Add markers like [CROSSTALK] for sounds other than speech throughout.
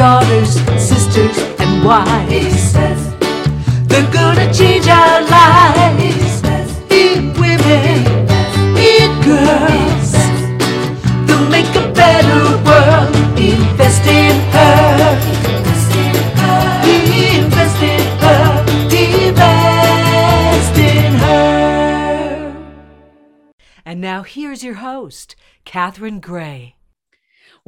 daughters, sisters, and wives. They're gonna change our lives. In women, in girls. They'll make a better world. Invest in her. Invest in her. Invest in her. Invest in her. And now here's your host, Catherine Gray.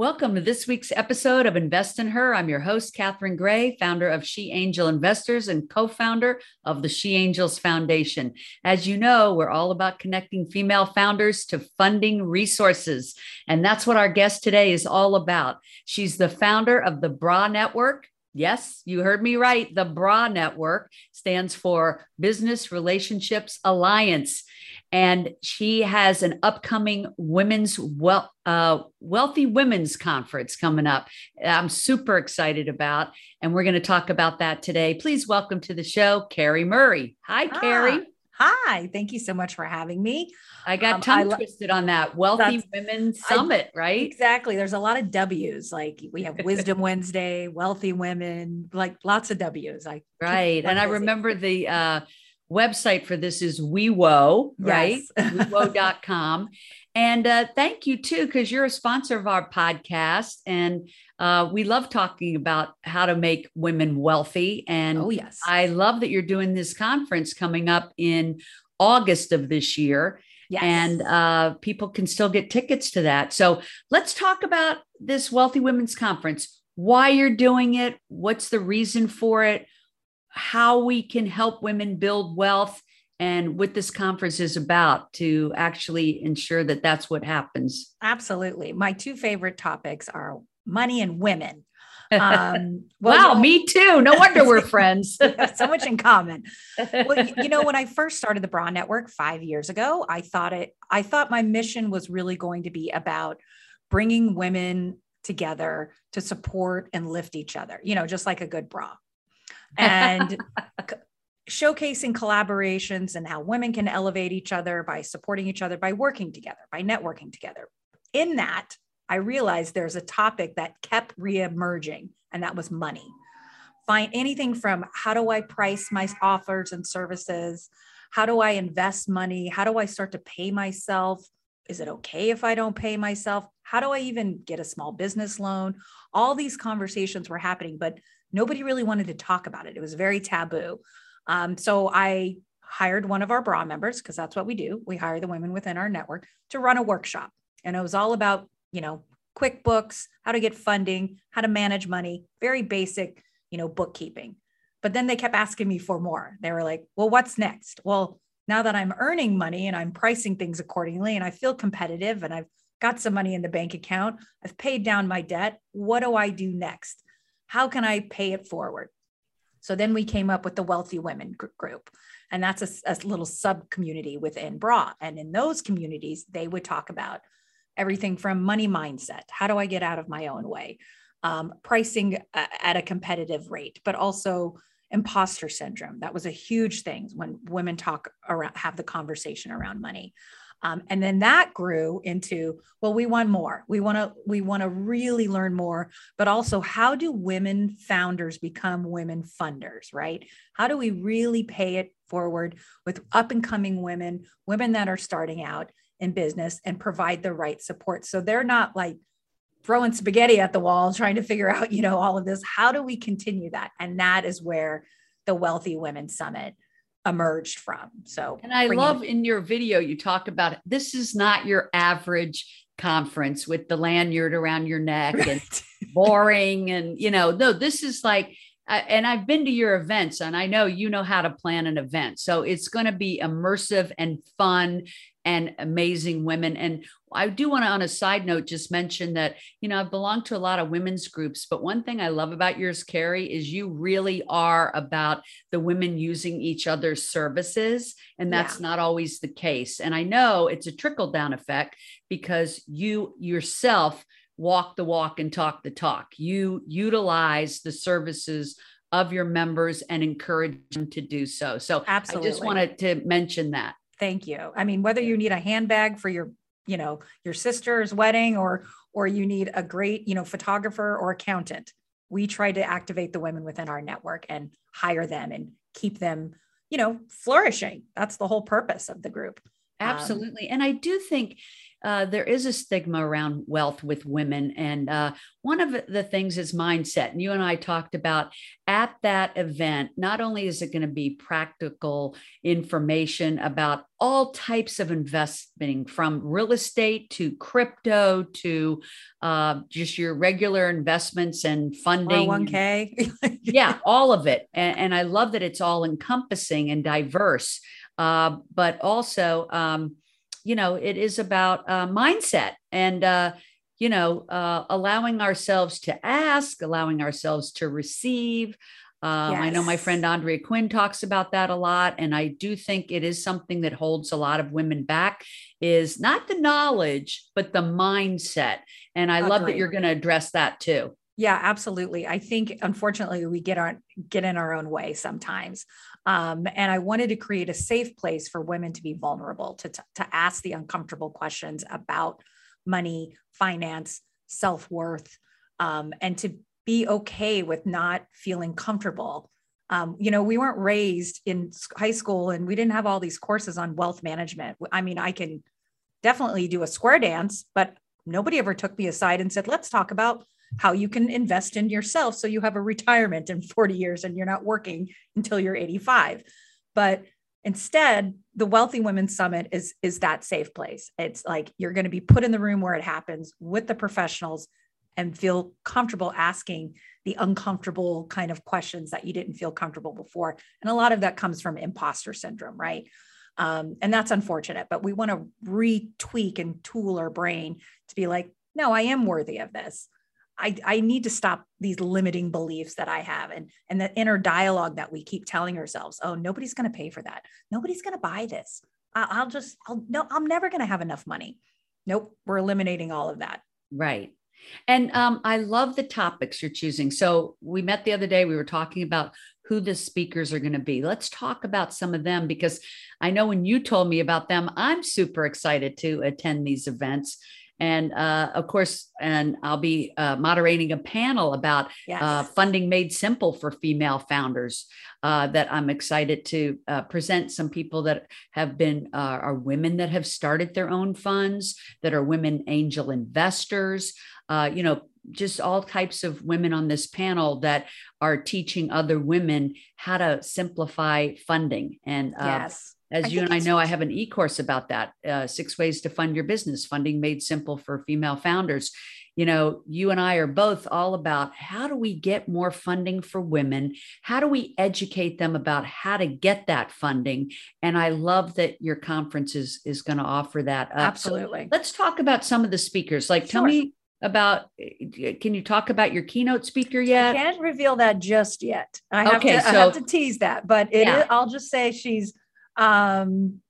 Welcome to this week's episode of Invest in Her. I'm your host, Catherine Gray, founder of She Angel Investors and co founder of the She Angels Foundation. As you know, we're all about connecting female founders to funding resources. And that's what our guest today is all about. She's the founder of the BRA Network. Yes, you heard me right. The BRA Network stands for Business Relationships Alliance and she has an upcoming women's well, uh, wealthy women's conference coming up. I'm super excited about, and we're going to talk about that today. Please welcome to the show, Carrie Murray. Hi, Carrie. Hi, thank you so much for having me. I got um, tongue I twisted on that wealthy women I- summit, right? Exactly. There's a lot of W's. Like we have [LAUGHS] Wisdom Wednesday, Wealthy Women, like lots of W's. I Right. And I remember the uh, website for this is WeWo, right? Yes. [LAUGHS] WeWo.com. And uh, thank you too, because you're a sponsor of our podcast. And uh, we love talking about how to make women wealthy. And Oh yes. I love that you're doing this conference coming up in August of this year. yes. And uh, people can still get tickets to that. So let's talk about this Wealthy Women's Conference, why you're doing it, what's the reason for it, how we can help women build wealth, and what this conference is about to actually ensure that that's what happens. absolutely. My two favorite topics are money and women. Um, [LAUGHS] well, wow, me too. No wonder we're friends. [LAUGHS] so much in common. well, you know, when I first started the Bra Network five years ago, I thought it, I thought my mission was really going to be about bringing women together to support and lift each other, you know, just like a good bra. And [LAUGHS] c- showcasing collaborations and how women can elevate each other by supporting each other, by working together, by networking together. In that, I realized there's a topic that kept reemerging, and that was money find anything from how do I price my offers and services? How do I invest money? How do I start to pay myself? Is it okay if I don't pay myself? How do I even get a small business loan? All these conversations were happening, but nobody really wanted to talk about it. It was very taboo. Um, so I hired one of our bra members because that's what we do. We hire the women within our network to run a workshop. And it was all about, you know, QuickBooks, how to get funding, how to manage money, very basic you know, bookkeeping. But then they kept asking me for more. They were like, well, what's next? Well, now that I'm earning money and I'm pricing things accordingly and I feel competitive and I've got some money in the bank account, I've paid down my debt. What do I do next? How can I pay it forward? So then we came up with the Wealthy Women gr- group. And that's a little sub community within BRA. And in those communities, they would talk about everything from money mindset. How do I get out of my own way? um, pricing uh, at a competitive rate, but also imposter syndrome. That was a huge thing when women talk around, have the conversation around money. Um, and then that grew into, well, we want more. We want to, we want to really learn more, but also how do women founders become women funders, right? How do we really pay it forward with up and coming women, women that are starting out in business and provide the right support. So they're not like throwing spaghetti at the wall trying to figure out you know all of this how do we continue that and that is where the wealthy women summit emerged from so And I love in your video, you talk about this is not your average conference with the lanyard around your neck and [LAUGHS] boring. And, you know, no, this is like, uh, and I've been to your events and I know you know how to plan an event. So it's going to be immersive and fun and amazing women. And I do want to, on a side note, just mention that, you know, I've belonged to a lot of women's groups, but one thing I love about yours, Carrie, is you really are about the women using each other's services. And that's not always the case. And I know it's a trickle down effect because you yourself walk the walk and talk the talk. You utilize the services of your members and encourage them to do so. So absolutely I just wanted to mention that. Thank you i mean whether you need a handbag for your you know your sister's wedding or or you need a great you know photographer or accountant we try to activate the women within our network and hire them and keep them, you know, flourishing. That's the whole purpose of the group. Um, Absolutely. Um, and I do think uh, there is a stigma around wealth with women. And uh, one of the things is mindset. And you and I talked about at that event, not only is it going to be practical information about all types of investing from real estate to crypto to uh, just your regular investments and funding. 1K. [LAUGHS] yeah, all of it. And, and, I love that it's all encompassing and diverse. Uh, but also, um, you know, it is about uh, mindset and, uh, you know, uh, allowing ourselves to ask, allowing ourselves to receive. Um, yes. I know my friend Andrea Quinn talks about that a lot, and I do think it is something that holds a lot of women back. Is not the knowledge, but the mindset, and I Agreed. love that you're going to address that too. Yeah, absolutely. I think unfortunately we get our get in our own way sometimes. Um, and I wanted to create a safe place for women to be vulnerable, to, to ask the uncomfortable questions about money, finance, self worth, um, and to be okay with not feeling comfortable. Um, you know, we weren't raised in high school and we didn't have all these courses on wealth management. I mean, I can definitely do a square dance, but nobody ever took me aside and said, let's talk about how you can invest in yourself so you have a retirement in 40 years and you're not working until you're 85 but instead the wealthy women summit is is that safe place. It's like you're going to be put in the room where it happens with the professionals and feel comfortable asking the uncomfortable kind of questions that you didn't feel comfortable before. And a lot of that comes from imposter syndrome right? Um, and that's unfortunate but we want to retweak and tool our brain to be like no i am worthy of this I, I need to stop these limiting beliefs that I have and, and the inner dialogue that we keep telling ourselves. Oh, nobody's going to pay for that. Nobody's going to buy this. I'll, I'll just, I'll, no, I'm never going to have enough money. Nope. We're eliminating all of that. Right. And um, I love the topics you're choosing. So we met the other day, we were talking about who the speakers are going to be. Let's talk about some of them because I know when you told me about them, I'm super excited to attend these events and uh, of course, and I'll be uh, moderating a panel about uh, yes. uh, funding made simple for female founders. Uh, that I'm excited to uh, present some people that have been are women that have started their own funds, that are women angel investors. you know, just all types of women on this panel that are teaching other women how to simplify funding and yes as I you and I know, I have an e course about that uh, six ways to fund your business, funding made simple for female founders. You know, you and I are both all about how do we get more funding for women? How do we educate them about how to get that funding? And I love that your conference is, is going to offer that. Up. Absolutely. So let's talk about some of the speakers. Like, sure. tell me about can you talk about your keynote speaker yet i can't reveal that just yet i have, okay, to, so, I have to tease that but it yeah. is, i'll just say she's um,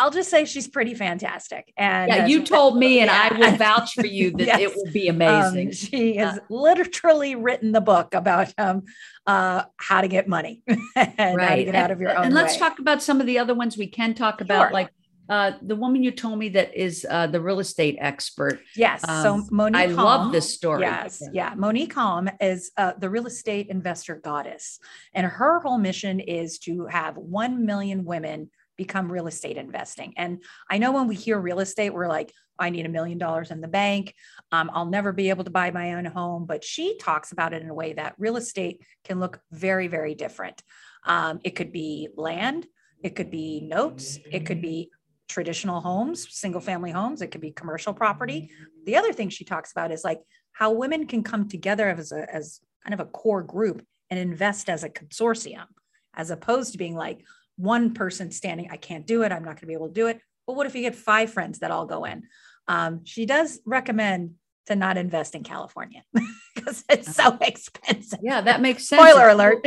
I'll just say she's pretty fantastic. And yeah, you told me, and yeah. I will vouch for you [LAUGHS] that yes. it will be amazing. Um, she has uh, literally written the book about um, uh, how to get money [LAUGHS] and right. how to get out of your own. And let's way. talk about some of the other ones we can talk about, sure. like uh, the woman you told me that is uh, the real estate expert. Yes. Um, so Monick, I Halm, love this story. Yes. Yeah. yeah. Monick Halm is uh, the real estate investor goddess, and her whole mission is to have one million women become real estate investing. And I know when we hear real estate, we're like, I need a million dollars in the bank. Um, I'll never be able to buy my own home. But she talks about it in a way that real estate can look very, very different. Um, it could be land, it could be notes, it could be traditional homes, single mm-hmm. family homes, it could be commercial property. Mm-hmm. The other thing she talks about is like how women can come together as a as kind of a core group and invest as a consortium, as opposed to being like one person standing, I can't do it, I'm not going to be able to do it. But what if you get five friends that all go in? Um, she does recommend to not invest in California [LAUGHS] because it's uh-huh. so expensive. Yeah, that makes sense. Spoiler alert.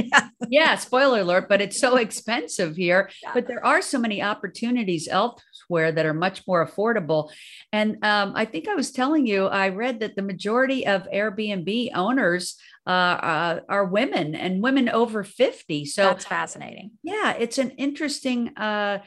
yeah, spoiler alert, but it's so expensive here. [LAUGHS] Yeah. But there are so many opportunities elsewhere that are much more affordable. And um, I think I was telling you, I read that the majority of Airbnb owners uh, uh, are women and women over 50. So that's fascinating. Yeah, it's an interesting uh,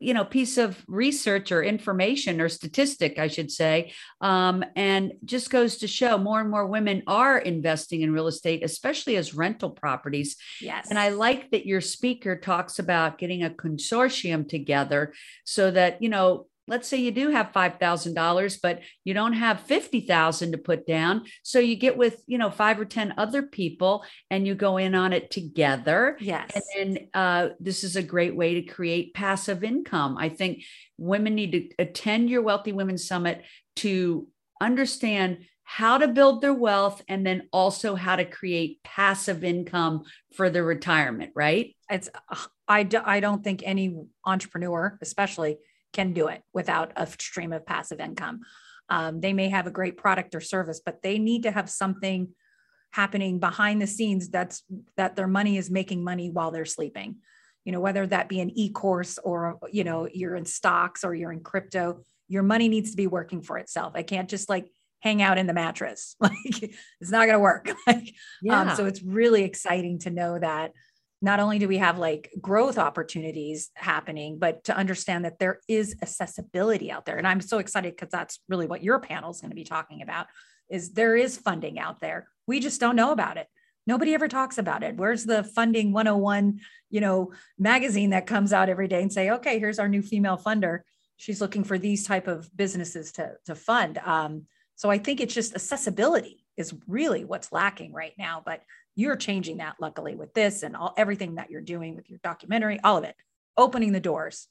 you know piece of research or information or statistic i should say um, and just goes to show more and more women are investing in real estate especially as rental properties. Yes. And i like that your speaker talks about getting a consortium together so that you know let's say you do have $5000 but you don't have 50000 to put down. So you get with you know five or ten other people and you go in on it together. Yes. and then uh, this is a great way to create passive income. I think women need to attend your wealthy women summit to understand how to build their wealth and then also how to create passive income for their retirement right? It's i, do, I don't think any entrepreneur especially can do it without a stream of passive income. Um, they may have a great product or service, but they need to have something happening behind the scenes that's that their money is making money while they're sleeping. You know, whether that be an e-course or you know you're in stocks or you're in crypto, your money needs to be working for itself. I can't just like hang out in the mattress. [LAUGHS] Like it's not going to work. [LAUGHS] like, um, yeah. Um, so it's really exciting to know that not only do we have like growth opportunities happening, but to understand that there is accessibility out there. And I'm so excited because that's really what your panel is going to be talking about is there is funding out there. We just don't know about it. Nobody ever talks about it. Where's the funding 101, you know, magazine that comes out every day and say, okay, here's our new female funder. She's looking for these type of businesses to, to fund. Um, so I think it's just accessibility is really what's lacking right now. But you're changing that luckily with this and all everything that you're doing with your documentary all of it opening the doors.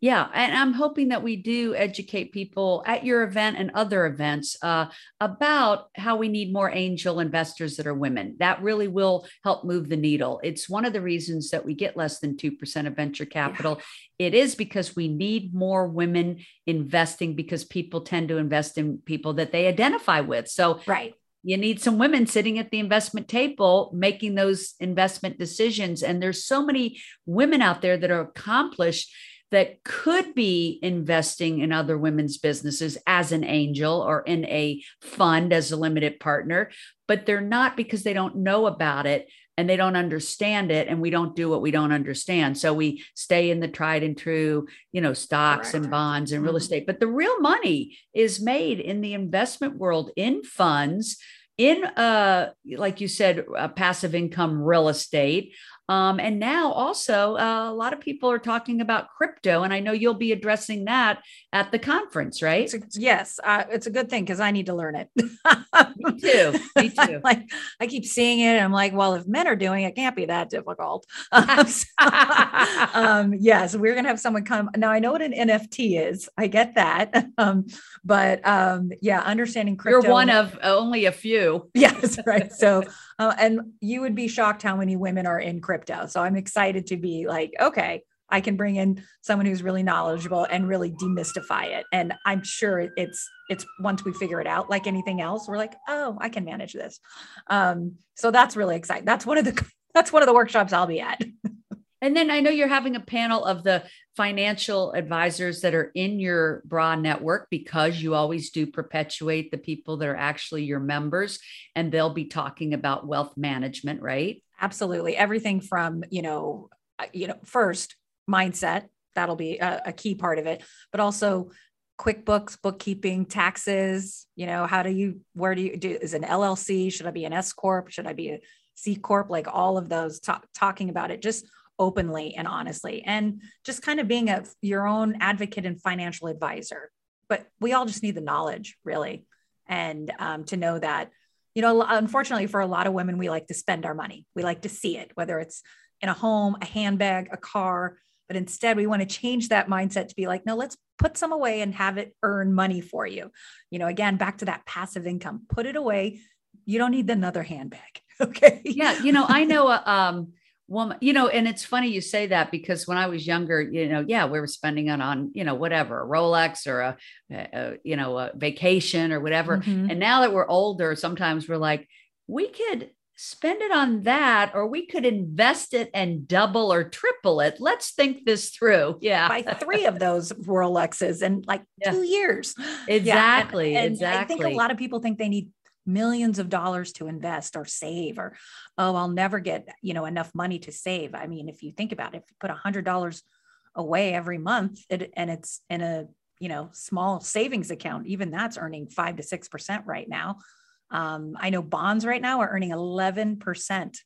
Yeah and i'm hoping that we do educate people at your event and other events uh, about how we need more angel investors that are women. That really will help move the needle. It's one of the reasons that we get less than 2% of venture capital. Yeah. it is because we need more women investing because people tend to invest in people that they identify with. So right you need some women sitting at the investment table making those investment decisions. And there's so many women out there that are accomplished that could be investing in other women's businesses as an angel or in a fund as a limited partner but they're not because they don't know about it and they don't understand it. And we don't do what we don't understand. So we stay in the tried and true you know stocks and bonds and real mm-hmm. estate. But the real money is made in the investment world in funds in uh like you said uh, passive income real estate um, and now also uh, a lot of people are talking about crypto, and I know you'll be addressing that at the conference, right? Yes, uh, it's a good thing because I need to learn it. Me too. Me [LAUGHS] too. like I keep seeing it, and I'm like, well, if men are doing it, it can't be that difficult. [LAUGHS] [LAUGHS] um, yes, we're gonna have someone come. Now I know what an NFT is. I get that, um, but um, yeah, understanding crypto. You're one of only a few. yes, right. So, uh, and you would be shocked how many women are in crypto crypto. So I'm excited to be like, okay, I can bring in someone who's really knowledgeable and really demystify it. And I'm sure it's it's once we figure it out, like anything else, we're like, oh, I can manage this. Um, so that's really exciting. That's one of the [LAUGHS] that's one of the workshops I'll be at. [LAUGHS] And then I know you're having a panel of the financial advisors that are in your bra network because you always do perpetuate the people that are actually your members and they'll be talking about wealth management, right? Absolutely. Everything from, you know, uh, you know, first mindset, that'll be a, a key part of it, but also QuickBooks, bookkeeping, taxes, you know, how do you, where do you do, is an LLC? Should I be an S Corp? Should I be a C Corp? Like all of those, talk, talking about it just openly and honestly, and just kind of being a, your own advocate and financial advisor. But we all just need the knowledge, really. And um, to know that you know, unfortunately for a lot of women, we like to spend our money. We like to see it, whether it's in a home, a handbag, a car. But instead, we want to change that mindset to be like, no, let's put some away and have it earn money for you. You know, again, back to that passive income, put it away. You don't need another handbag. [LAUGHS] Okay. Yeah. You know, I know, uh, um, woman you know and it's funny you say that because when i was younger you know yeah we were spending it on you know whatever a rolex or a, a you know a vacation or whatever mm-hmm. and now that we're older sometimes we're like we could spend it on that or we could invest it and double or triple it let's think this through yeah buy three of those rolexes in like yeah. two years exactly yeah. and, and exactly i think a lot of people think they need millions of dollars to invest or save or oh i'll never get you know enough money to save. I mean if you think about it if you put a hundred dollars away every month it, and it's in a you know small savings account even that's earning 5 to 6% right now. Um, i know bonds right now are earning 11%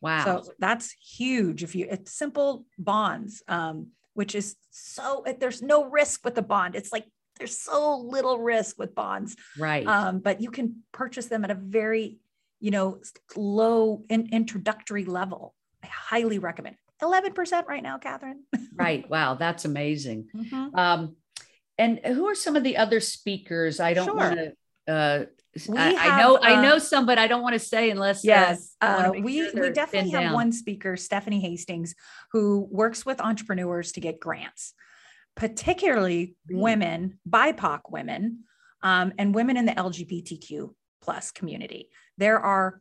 wow so that's huge. If you it's simple bonds um, which is so there's no risk with the bond. It's like there's so little risk with bonds right. um, but you can purchase them at a very you know low in, introductory level. I highly recommend 11% right now catherine. [LAUGHS] Right. Wow that's amazing. Mhm. um and who are some of the other speakers? I don't Sure. want to uh I, I have, know i uh, know some but i don't want to say unless Yes, uh, we sure we definitely have down. one speaker, Stephanie Hastings, who works with entrepreneurs to get grants, particularly women, BIPOC women, um, and women in the LGBTQ plus community. There are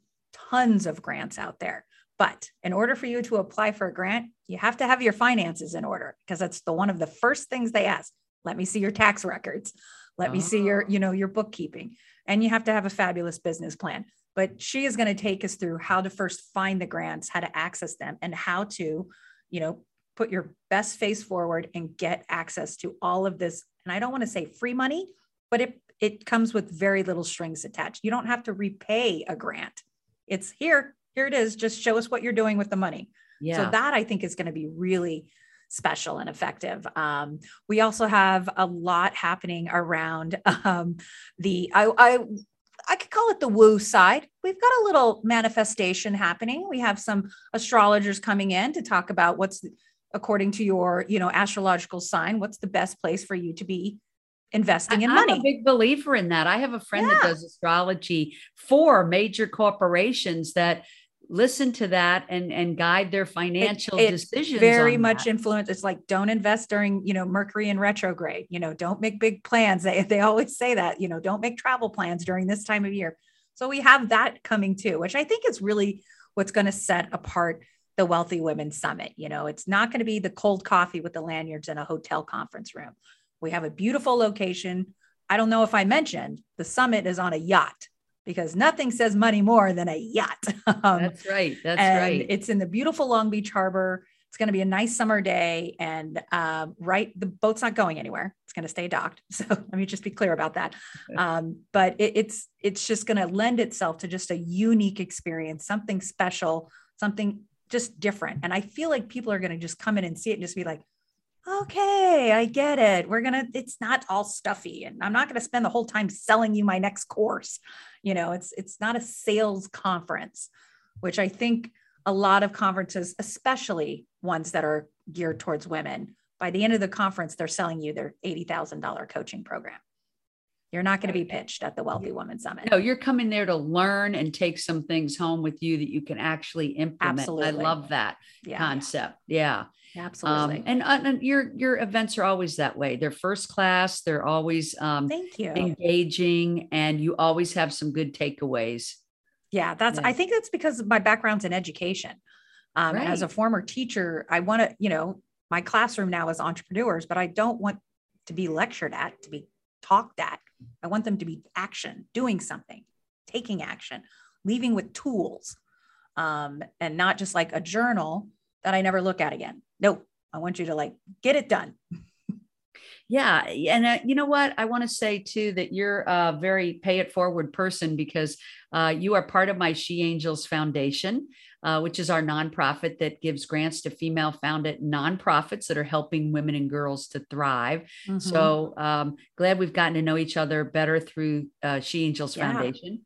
tons of grants out there, but in order for you to apply for a grant, you have to have your finances in order because that's the one of the first things they ask. Let me see your tax records. Let me see your, Oh. you know, your bookkeeping, and you have to have a fabulous business plan but she is going to take us through how to first find the grants, how to access them, and how to, you know, put your best face forward and get access to all of this. And I don't want to say free money, but it it comes with very little strings attached. You don't have to repay a grant. It's here, here it is. Just show us what you're doing with the money. yeah So that I think is going to be really special and effective. Um, we also have a lot happening around um, the I, I I could call it the woo side. We've got a little manifestation happening. We have some astrologers coming in to talk about what's the- according to your you know astrological sign. What's the best place for you to be investing in I- I'm money? a big believer in that. I have a friend that does astrology for major corporations that listen to that and and guide their financial it decisions. very much that. influence it's like don't invest during you know mercury in retrograde you know don't make big plans they, they always say that you know don't make travel plans during this time of year so we have that coming too which i think is really what's going to set apart the wealthy women summit you know it's not going to be the cold coffee with the lanyards in a hotel conference room we have a beautiful location i don't know if i mentioned the summit is on a yacht because nothing says money more than a yacht [LAUGHS] Um, That's right. That's and right. It's in the beautiful Long Beach Harbor. It's going to be a nice summer day, and um, right, the boat's not going anywhere. It's going to stay docked. [LAUGHS] So let me just be clear about that. [LAUGHS] Um, but it, it's it's just going to lend itself to just a unique experience, something special, something just different. And I feel like people are going to just come in and see it and just be like, okay, I get it. We're gonna. It's not all stuffy, and I'm not going to spend the whole time selling you my next course. You know, it's it's not a sales conference which I think a lot of conferences, especially ones that are geared towards women, by the end of the conference, they're selling you their $80,000 coaching program. You're not going to be pitched at the Wealthy Woman Summit. no, you're coming there to learn and take some things home with you that you can actually implement. Absolutely. I love that yeah, concept. Yeah. yeah, absolutely. Um, and, uh, and your your events are always that way. They're first class. They're always um, Thank you. engaging, and you always have some good takeaways. Yeah, that's, I think that's because of my background's in education. Um, and As a former teacher, I want to, you know, my classroom now is entrepreneurs, but I don't want to be lectured at, to be talked at. I want them to be action, doing something, taking action, leaving with tools, um, and not just like a journal that I never look at again. No, I want you to like get it done. Yeah. And uh, you know what? I want to say too that you're a very pay it forward person because uh, you are part of my She Angels Foundation, uh, which is our nonprofit that gives grants to female founded nonprofits that are helping women and girls to thrive. Mm-hmm. So um, glad we've gotten to know each other better through uh, She Angels Yeah. Foundation.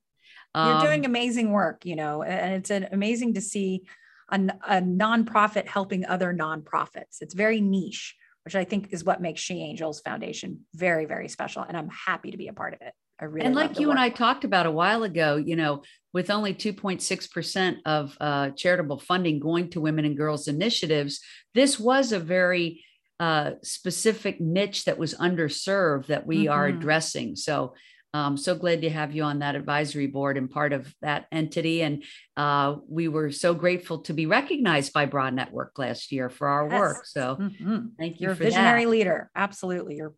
you're doing Um, amazing work, you know, and it's an amazing to see a, a nonprofit helping other nonprofits. It's very niche, which I think is what makes She Angels Foundation very, very special. And I'm happy to be a part of it. I really and like you and. I talked about a while ago, you know, with only 2.6% of uh, charitable funding going to women and girls initiatives, this was a very uh, specific niche that was underserved that we are Mhm. addressing. So um, so glad to have you on that advisory board and part of that entity. And uh, we were so grateful to be recognized by BRA Network last year for our work. Yes. So Mhm. thank you You're a visionary that. leader. Absolutely. You're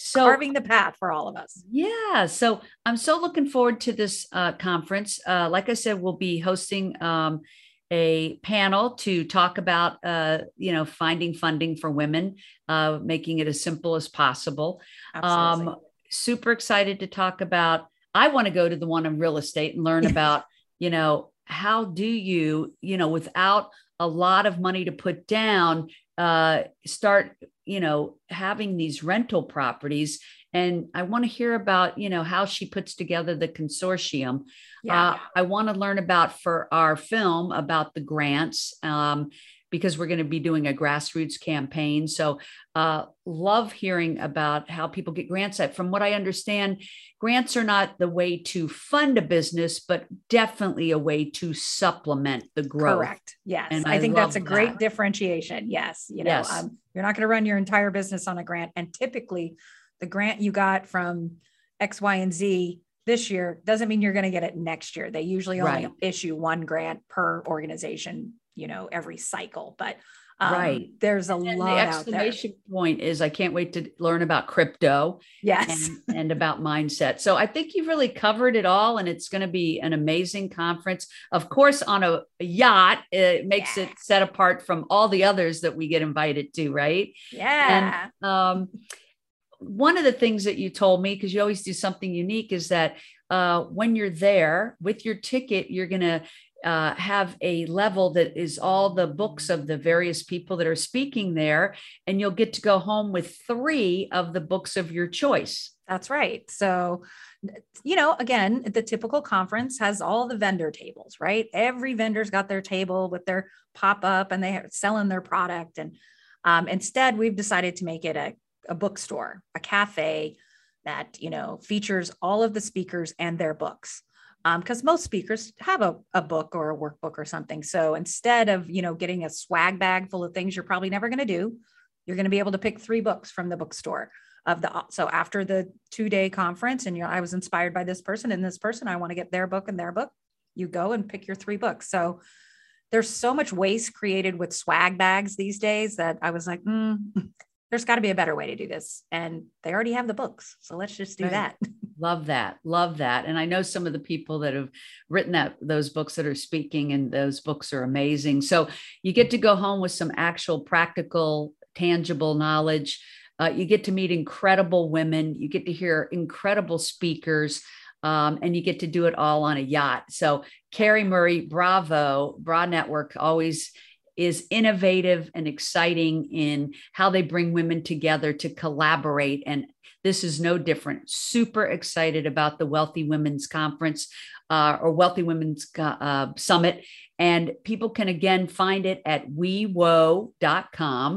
So carving the path for all of us. Yeah, so I'm so looking forward to this uh, conference. Uh, like I said, we'll be hosting um, a panel to talk about, uh, you know, finding funding for women, uh, making it as simple as possible. Absolutely. Um, super excited to talk about. I want to go to the one on real estate and learn [LAUGHS] about, you know, how do you, you know, without a lot of money to put down, uh, start, you know, having these rental properties. And I want to hear about, you know, how she puts together the consortium. yeah. Uh, I want to learn about for our film about the grants. Um, because we're going to be doing a grassroots campaign. So, uh, love hearing about how people get grants. From what I understand, grants are not the way to fund a business, but definitely a way to supplement the growth. Correct. Yes. And I, I think that's a great that. differentiation. Yes. You know, Yes. um, you're not going to run your entire business on a grant. And typically, the grant you got from X, Y, and Z this year doesn't mean you're going to get it next year. They usually only Right. issue one grant per organization, you know, every cycle. But um, Right. there's a And the lot out there. exclamation point is I can't wait to learn about crypto Yes. and, and about mindset. So I think you've really covered it all, and it's going to be an amazing conference. Of course, on a yacht, it makes Yeah. it set apart from all the others that we get invited to, right? yeah. Um, one of the things that you told me, because you always do something unique, is that uh, when you're there with your ticket, you're going to uh, have a level that is all the books of the various people that are speaking there, and you'll get to go home with three of the books of your choice. That's right. So, you know, again, the typical conference has all the vendor tables, right? Every vendor's got their table with their pop up and they're selling their product. And um, instead, we've decided to make it a, a bookstore, a cafe that, you know, features all of the speakers and their books. Because most speakers have a, a book or a workbook or something. So instead of, you know, getting a swag bag full of things you're probably never going to do, you're going to be able to pick three books from the bookstore of the so after the two day conference and you i was inspired by this person and this person i want to get their book and their book you go and pick your three books so there's so much waste created with swag bags these days that i was like mm, there's got to be a better way to do this and they already have the books so let's just do Right. that Love that. Love that. And I know some of the people that have written that those books that are speaking, and those books are amazing. So you get to go home with some actual practical, tangible knowledge. Uh, you get to meet incredible women. You get to hear incredible speakers. Um, and you get to do it all on a yacht. So, Carrie Murray, bravo, BRA Network always is innovative and exciting in how they bring women together to collaborate. And this is no different. Super excited about the Wealthy Women's Conference uh, or Wealthy Women's uh, Summit. And people can again find it at wewo.com.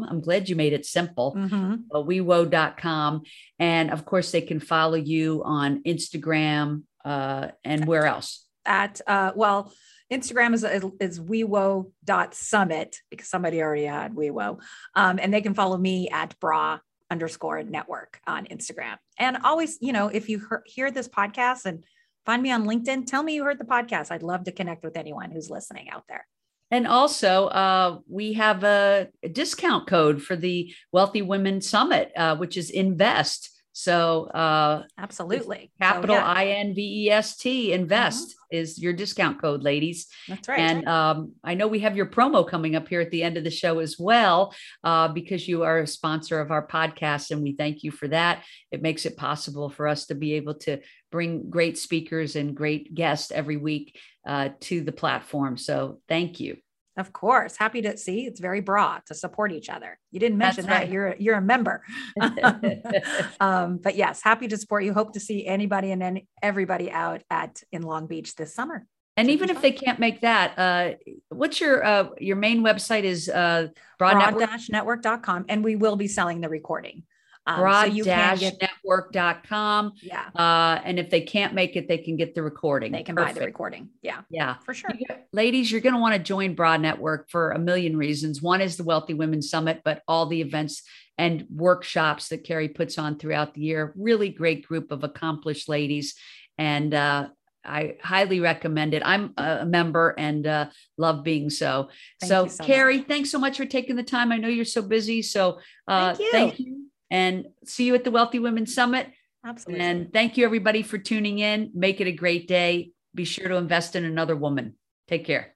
I'm glad you made it simple. Mhm. Uh, wewo.com. And of course, they can follow you on Instagram uh, and where else? at uh well instagram is is wewo.summit because somebody already had wewo. Um and they can follow me at bra underscore network on instagram. And always you know if you hear, hear this podcast and find me on linkedin tell me you heard the podcast. I'd love to connect with anyone who's listening out there. And also, uh, we have a, a discount code for the Wealthy Women Summit, uh, which is Invest. So, uh, absolutely. So, capital yeah, I N V E S T, Invest is your discount code, ladies. that's right And um, I know we have your promo coming up here at the end of the show as well, uh, because you are a sponsor of our podcast, and we thank you for that. It makes it possible for us to be able to bring great speakers and great guests every week uh, to the platform. So thank you. Of course happy to see it's very broad to support each other you didn't That's mention that right. you're you're a member [LAUGHS] [LAUGHS] um, but yes, happy to support you. Hope to see anybody and then everybody out at in Long Beach this summer. And Should even if they can't make that, uh, what's your uh, your main website is uh, BRA Network, BRA-network.com. And we will be selling the recording. Um, so bra-network.com. yeah, Uh, and if they can't make it, they can get the recording. they can buy the recording. Yeah, Yeah. for sure. You Ladies, you're going to want to join BRA Network for a million reasons. One is the Wealthy Women Summit, but all the events and workshops that Carrie puts on throughout the year. Really great group of accomplished ladies. And uh, I highly recommend it. I'm a member and uh, love being so. Thank so, so Carrie, much. thanks so much for taking the time. I know you're so busy. So, uh, Thank you. thank you. And see you at the Wealthy Women Summit. Absolutely. And thank you, everybody, for tuning in. Make it a great day. Be sure to invest in another woman. Take care.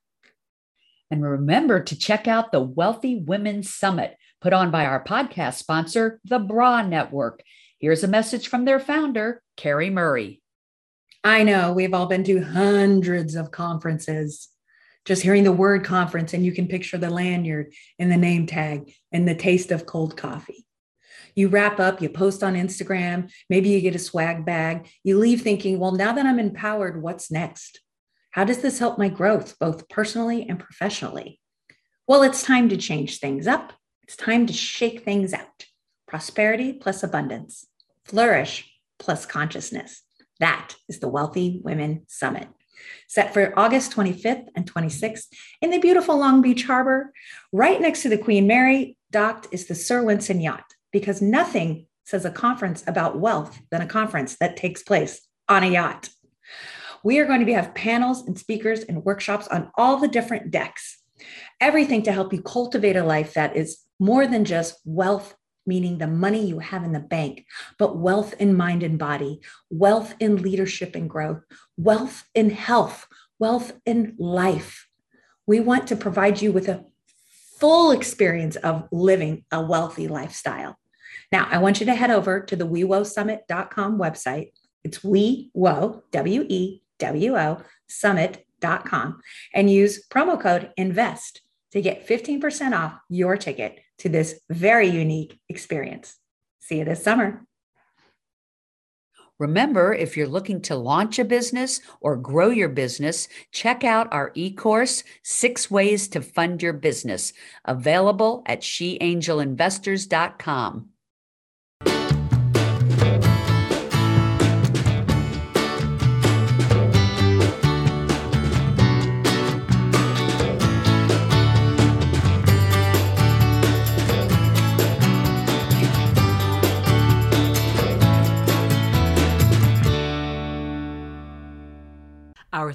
And remember to check out the Wealthy Women Summit put on by our podcast sponsor, the Bra Network. Here's a message from their founder, Carrie Murray. I know we've all been to hundreds of conferences. Just hearing the word conference, and you can picture the lanyard and the name tag and the taste of cold coffee. You wrap up, you post on Instagram, maybe you get a swag bag. You leave thinking, well, now that I'm empowered, what's next? How does this help my growth, both personally and professionally? Well, it's time to change things up. It's time to shake things out. Prosperity plus abundance, flourish plus consciousness. That is the Wealthy Women Summit, set for August 25th and 26th in the beautiful Long Beach Harbor. Right next to the Queen Mary, docked is the Sir Winston Yacht, because nothing says a conference about wealth than a conference that takes place on a yacht. We are going to have panels and speakers and workshops on all the different decks. Everything to help you cultivate a life that is more than just wealth, meaning the money you have in the bank, but wealth in mind and body, wealth in leadership and growth, wealth in health, wealth in life. We want to provide you with a full experience of living a wealthy lifestyle. Now, I want you to head over to the wewosummit.com website. It's wewo, W E W-O, summit.com and use promo code INVEST to get 15% off your ticket to this very unique experience. See you this summer. Remember, if you're looking to launch a business or grow your business, check out our e course, Six Ways to Fund Your Business, available at sheangelinvestors.com.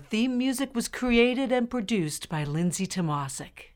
Our theme music was created and produced by Lindsay Tomasic.